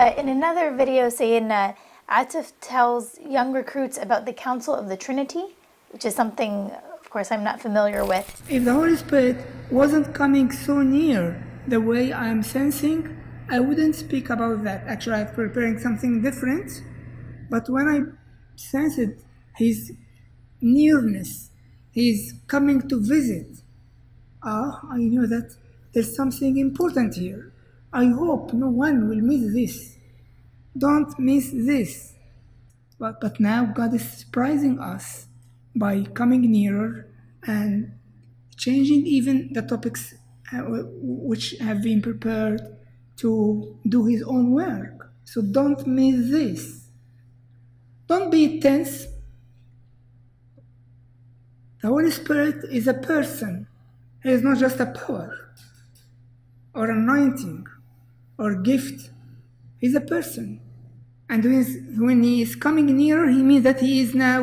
Uh, in another video, uh, Atif tells young recruits about the Council of the Trinity, which is something, of course, I'm not familiar with. If the Holy Spirit wasn't coming so near the way I'm sensing, I wouldn't speak about that. Actually, I'm preparing something different. But when I sensed His nearness, He's coming to visit, ah, I knew that there's something important here. I hope no one will miss this. Don't miss this. But, but now God is surprising us by coming nearer and changing even the topics uh, which have been prepared to do His own work. So don't miss this. Don't be tense. The Holy Spirit is a person, He is not just a power or anointing or gift. is a person. And when he is coming nearer, he means that he is now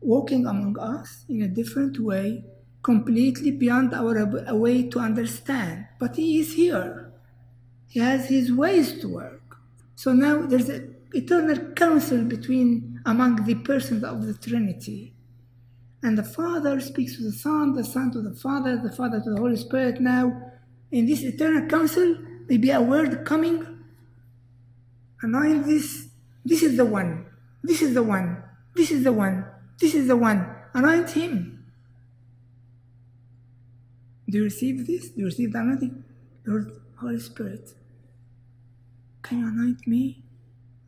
walking among us in a different way, completely beyond our way to understand. But he is here. He has his ways to work. So now there's an eternal council between among the persons of the Trinity. And the Father speaks to the Son, the Son to the Father, the Father to the Holy Spirit. Now, in this eternal counsel, may be a word coming. Anoint this. This is the one. This is the one. This is the one. This is the one. Anoint him. Do you receive this? Do you receive the anointing? Lord, Holy Spirit, can you anoint me?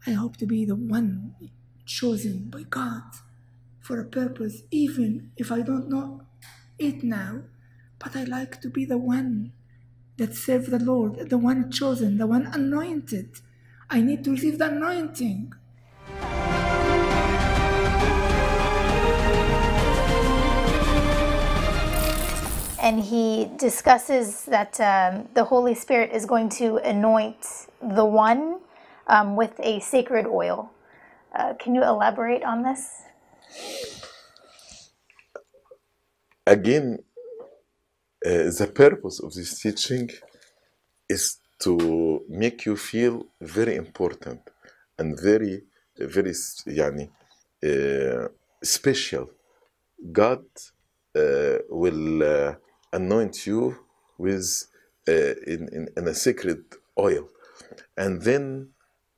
I hope to be the one chosen by God for a purpose, even if I don't know it now. But I like to be the one that serve the Lord, the one chosen, the one anointed. I need to receive the anointing. And he discusses that um, the Holy Spirit is going to anoint the one um, with a sacred oil. Uh, can you elaborate on this? Again, uh, the purpose of this teaching is to make you feel very important and very, very, yani, uh, special. God uh, will uh, anoint you with uh, in, in, in, a sacred oil, and then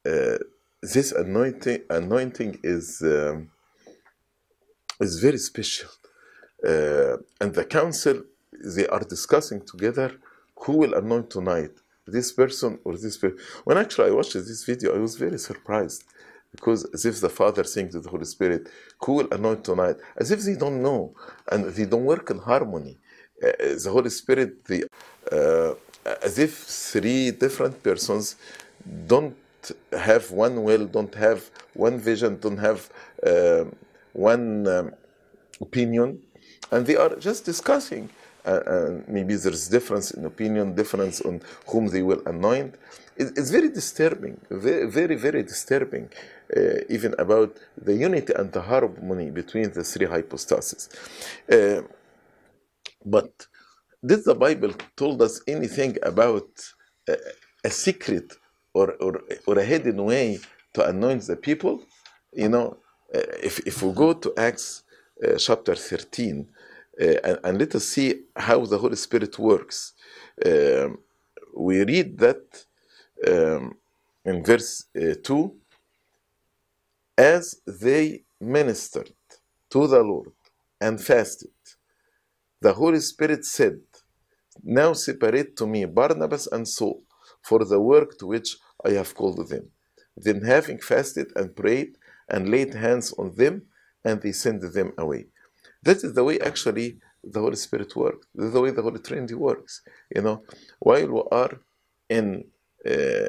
uh, this anointing anointing is um, is very special, and the council they are discussing together who will anoint tonight, this person or this person. When actually I watched this video, I was very surprised because as if the Father saying to the Holy Spirit, who will anoint tonight, as if they don't know and they don't work in harmony. Uh, the Holy Spirit, the, uh, as if three different persons don't have one will, don't have one vision, don't have uh, one um, opinion, and they are just discussing uh, maybe there's difference in opinion, difference on whom they will anoint. It, it's very disturbing, very, very, very disturbing, uh, even about the unity and the harmony between the three hypostases. Uh, but did the Bible told us anything about a secret or, or, or a hidden way to anoint the people? You know, if, if we go to Acts uh, chapter 13, uh, and, and, let us see how the Holy Spirit works. Um, we read that um, in verse uh, 2 as they ministered to the Lord and fasted, the Holy Spirit said, Now separate to me Barnabas and Saul for the work to which I have called them. Then, having fasted and prayed and laid hands on them, and they sent them away. That is the way actually the Holy Spirit works. This is the way the Holy Trinity works. You know, while we are in uh,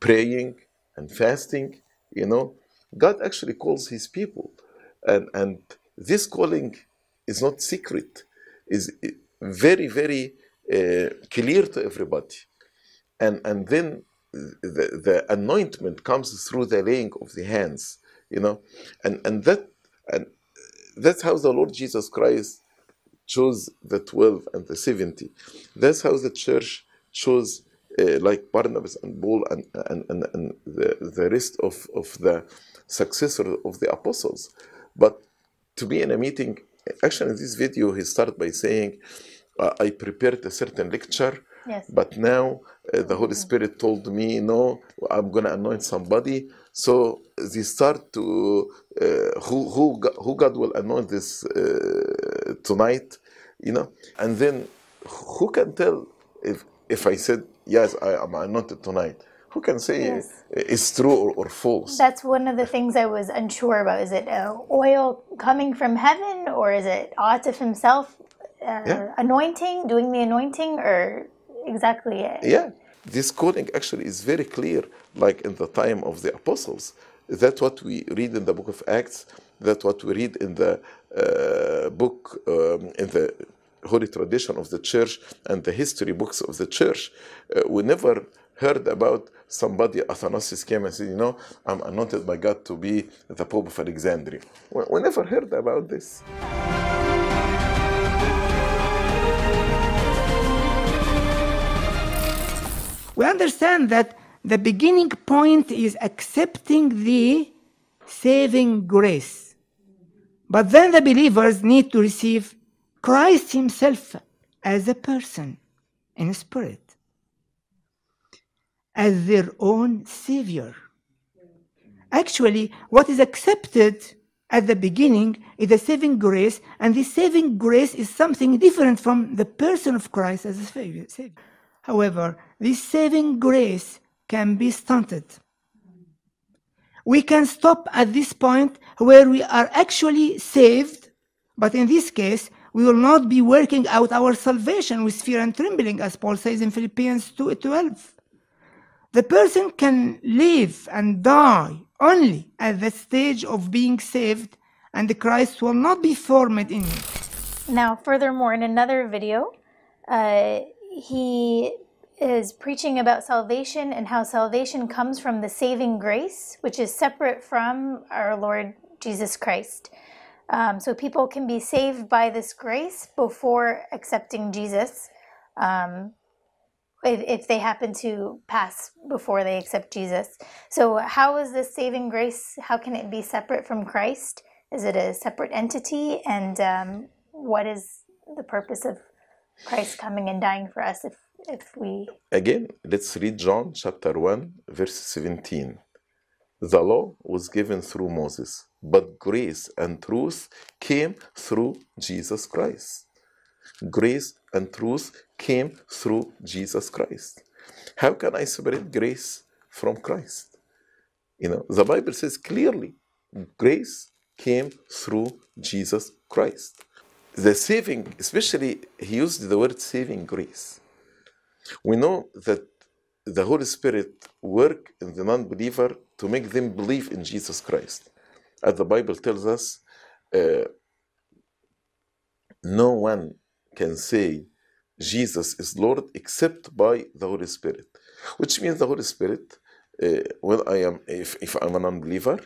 praying and fasting, you know, God actually calls His people, and and this calling is not secret, is very very uh, clear to everybody, and and then the, the anointment comes through the laying of the hands, you know, and and that and that's how the Lord Jesus Christ chose the 12 and the 70. That's how the church chose uh, like Barnabas and Paul and, and, and, and the, the rest of, of the successors of the apostles. But to be in a meeting, actually, in this video, he started by saying, uh, I prepared a certain lecture, Yes. but now uh, the Holy Spirit told me, no, I'm going to anoint somebody. So they start to, uh, who, who, God, who God will anoint this uh, tonight, you know? And then who can tell if, if I said, yes, I am anointed tonight? Who can say Yes. it's true or, or false? That's one of the things I was unsure about. Is it uh, oil coming from heaven, or is it Atif himself uh, Yeah. anointing, doing the anointing, or exactly it? Yeah, this calling actually is very clear, like in the time of the apostles. That's what we read in the book of Acts. That's what we read in the uh, book, um, in the holy tradition of the church and the history books of the church. Uh, we never heard about somebody, Athanasius came and said, You know, I'm anointed by God to be the Pope of Alexandria. We, we never heard about this. We understand that the beginning point is accepting the saving grace. But then the believers need to receive Christ Himself as a person in spirit, as their own Savior. Actually, what is accepted at the beginning is the saving grace, and this saving grace is something different from the person of Christ as a Savior. However, this saving grace can be stunted. We can stop at this point where we are actually saved, but in this case, we will not be working out our salvation with fear and trembling, as Paul says in Philippians 2:12. The person can live and die only at the stage of being saved, and Christ will not be formed in you. Now, furthermore, in another video, uh, he is preaching about salvation and how salvation comes from the saving grace, which is separate from our Lord Jesus Christ. Um, so people can be saved by this grace before accepting Jesus. Um, if, if they happen to pass before they accept Jesus. So, how is this saving grace? How can it be separate from Christ? Is it a separate entity? And um, what is the purpose of Christ coming and dying for us if, if we. Again, let's read John chapter 1, verse 17. The law was given through Moses, but grace and truth came through Jesus Christ. Grace and truth came through Jesus Christ. How can I separate grace from Christ? You know, the Bible says clearly grace came through Jesus Christ. The saving, especially, he used the word saving grace. We know that the Holy Spirit work in the non-believer to make them believe in Jesus Christ. As the Bible tells us, uh, no one can say Jesus is Lord except by the Holy Spirit, which means the Holy Spirit, uh, when I am, if, if I'm an unbeliever,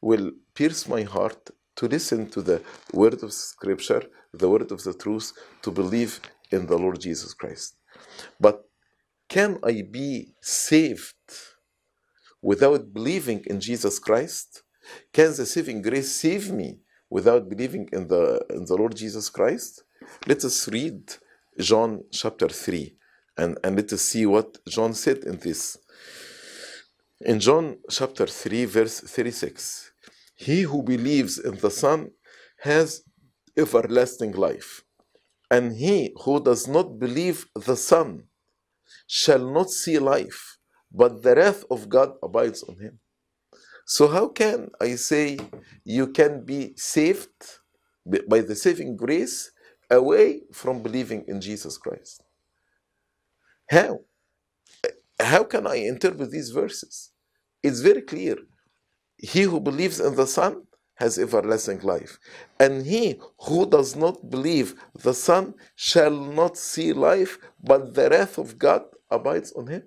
will pierce my heart to listen to the word of Scripture, the word of the truth, to believe in the Lord Jesus Christ. But can I be saved without believing in Jesus Christ? Can the saving grace save me without believing in the, in the Lord Jesus Christ? Let us read John chapter 3 and, and let us see what John said in this. In John chapter 3, verse 36, he who believes in the Son has everlasting life, and he who does not believe the Son shall not see life, but the wrath of God abides on him. So, how can I say you can be saved by the saving grace away from believing in Jesus Christ? How? How can I interpret these verses? It's very clear. He who believes in the Son has everlasting life, and he who does not believe the Son shall not see life, but the wrath of God abides on him.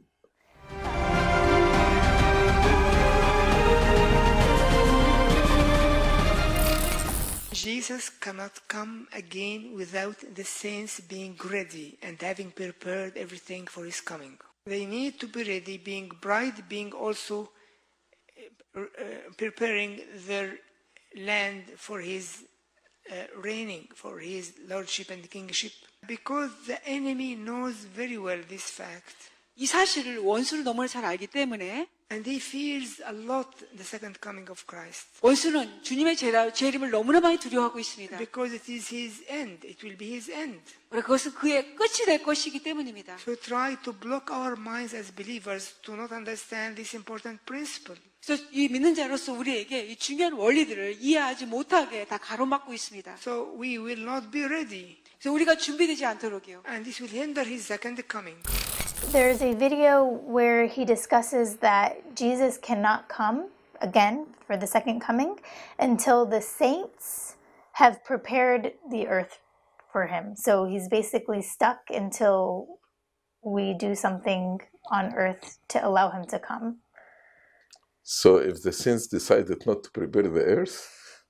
Jesus cannot come again without the saints being ready and having prepared everything for his coming. They need to be ready, being bride, being also preparing their land for his uh, reigning, for his lordship and kingship. Because the enemy knows very well this fact. 이 사실을 원수는 너무나 잘 알기 때문에 And he fears a lot the second coming of Christ. 원수는 주님의 재라- 재림을 너무나 많이 두려워하고 있습니다. Because it is his end. It will be his end. 그래, 그것은 그의 끝이 될 것이기 때문입니다. So try to block our minds as believers to not understand this important principle. 그래서 이 믿는 자로서 우리에게 이 중요한 원리들을 이해하지 못하게 다 가로막고 있습니다. So we will not be ready. 그래서 우리가 준비되지 않도록요. And this will hinder his second coming. There's a video where he discusses that Jesus cannot come again for the second coming until the saints have prepared the earth for him. So he's basically stuck until we do something on earth to allow him to come. So if the saints decided not to prepare the earth,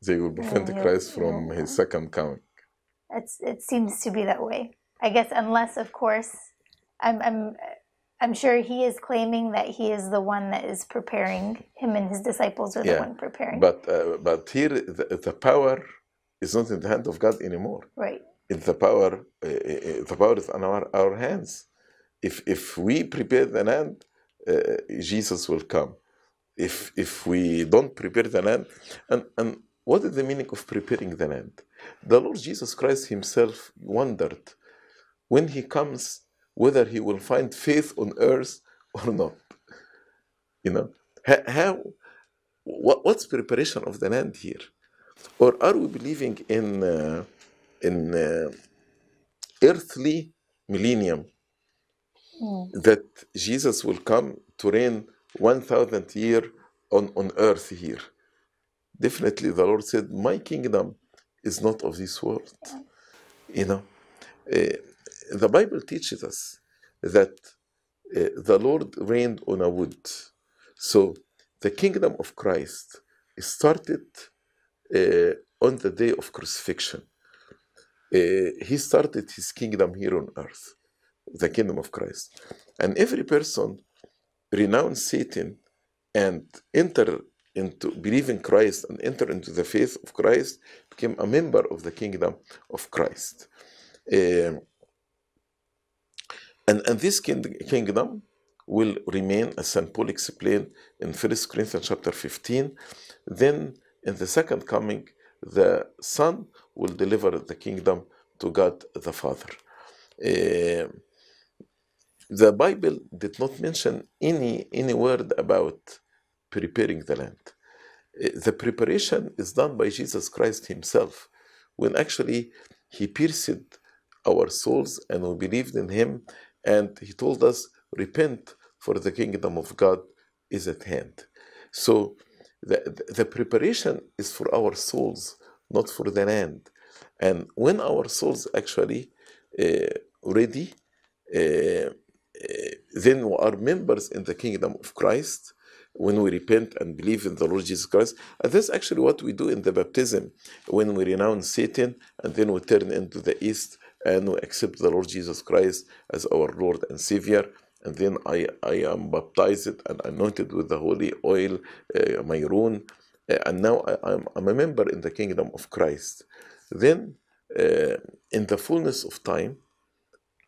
they will prevent Yeah, Christ from yeah. his second coming. It's it seems to be that way. I guess unless of course I'm I'm I'm sure he is claiming that he is the one that is preparing him and his disciples are the one preparing. But uh, but here the, the power is not in the hand of God anymore. right. It's the power. Uh, uh, the power is on our, our hands. If if we prepare the land, uh, Jesus will come. If if we don't prepare the land, and and what is the meaning of preparing the land? The Lord Jesus Christ Himself wondered when He comes whether He will find faith on earth or not. You know how what, what's preparation of the land here, or are we believing in uh, in uh, earthly millennium that Jesus will come to reign 1000 year on, on earth here. Definitely the Lord said, my kingdom is not of this world. You know, Uh, the Bible teaches us that uh, the Lord reigned on a wood. So the kingdom of Christ started uh, on the day of crucifixion. Uh, he started his kingdom here on earth, the kingdom of Christ. And every person renounce Satan and enter into believe in Christ and enter into the faith of Christ became a member of the kingdom of Christ. Um, and, and this king- kingdom will remain, as St. Paul explained in 1 Corinthians chapter 15. Then, in the second coming, the Son will deliver the kingdom to God the Father. Um, the Bible did not mention any, any word about preparing the land. Uh, The preparation is done by Jesus Christ Himself when actually He pierced our souls and we believed in Him and He told us, Repent, for the kingdom of God is at hand. So the, the- preparation is for our souls, not for the land. And when our souls actually uh, ready, uh, then we are members in the kingdom of Christ when we repent and believe in the Lord Jesus Christ. And that's actually what we do in the baptism when we renounce Satan and then we turn into the east and we accept the Lord Jesus Christ as our Lord and Savior. And then I, I am baptized and anointed with the holy oil, uh, Mayrun, uh, and now I, I'm, I'm a member in the kingdom of Christ. Then, uh, in the fullness of time,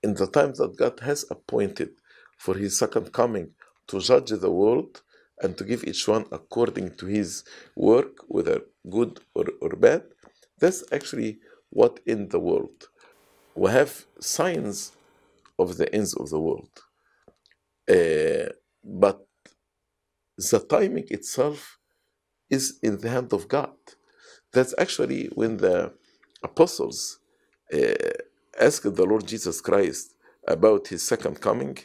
in the time that God has appointed for his second coming to judge the world and to give each one according to his work, whether good or, or bad, that's actually what in the world. We have signs of the ends of the world. Uh, but the timing itself is in the hand of God. That's actually when the apostles uh, asked the Lord Jesus Christ about his second coming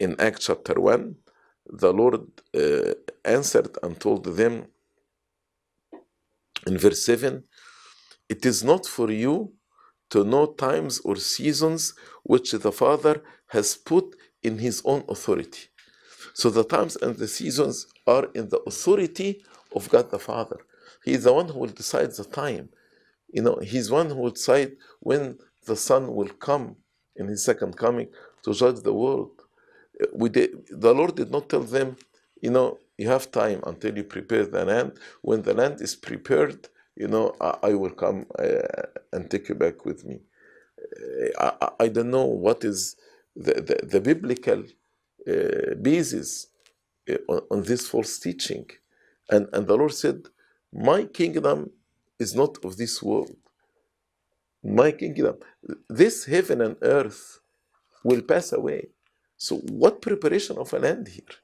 in Acts chapter 1. The Lord uh, answered and told them in verse 7 It is not for you to know times or seasons which the Father has put in his own authority. So the times and the seasons are in the authority of God the Father. He is the one who will decide the time. You know, He's one who will decide when the Son will come in His second coming to judge the world. uh, we did, the Lord did not tell them, you know, you have time until you prepare the land. When the land is prepared, you know, I, I will come uh, and take you back with me. Uh, I, I- don't know what is the, the, the biblical uh, basis uh, on, on this false teaching. And, and the Lord said, My kingdom is not of this world. My kingdom, this heaven and earth will pass away. So, what preparation of a land here?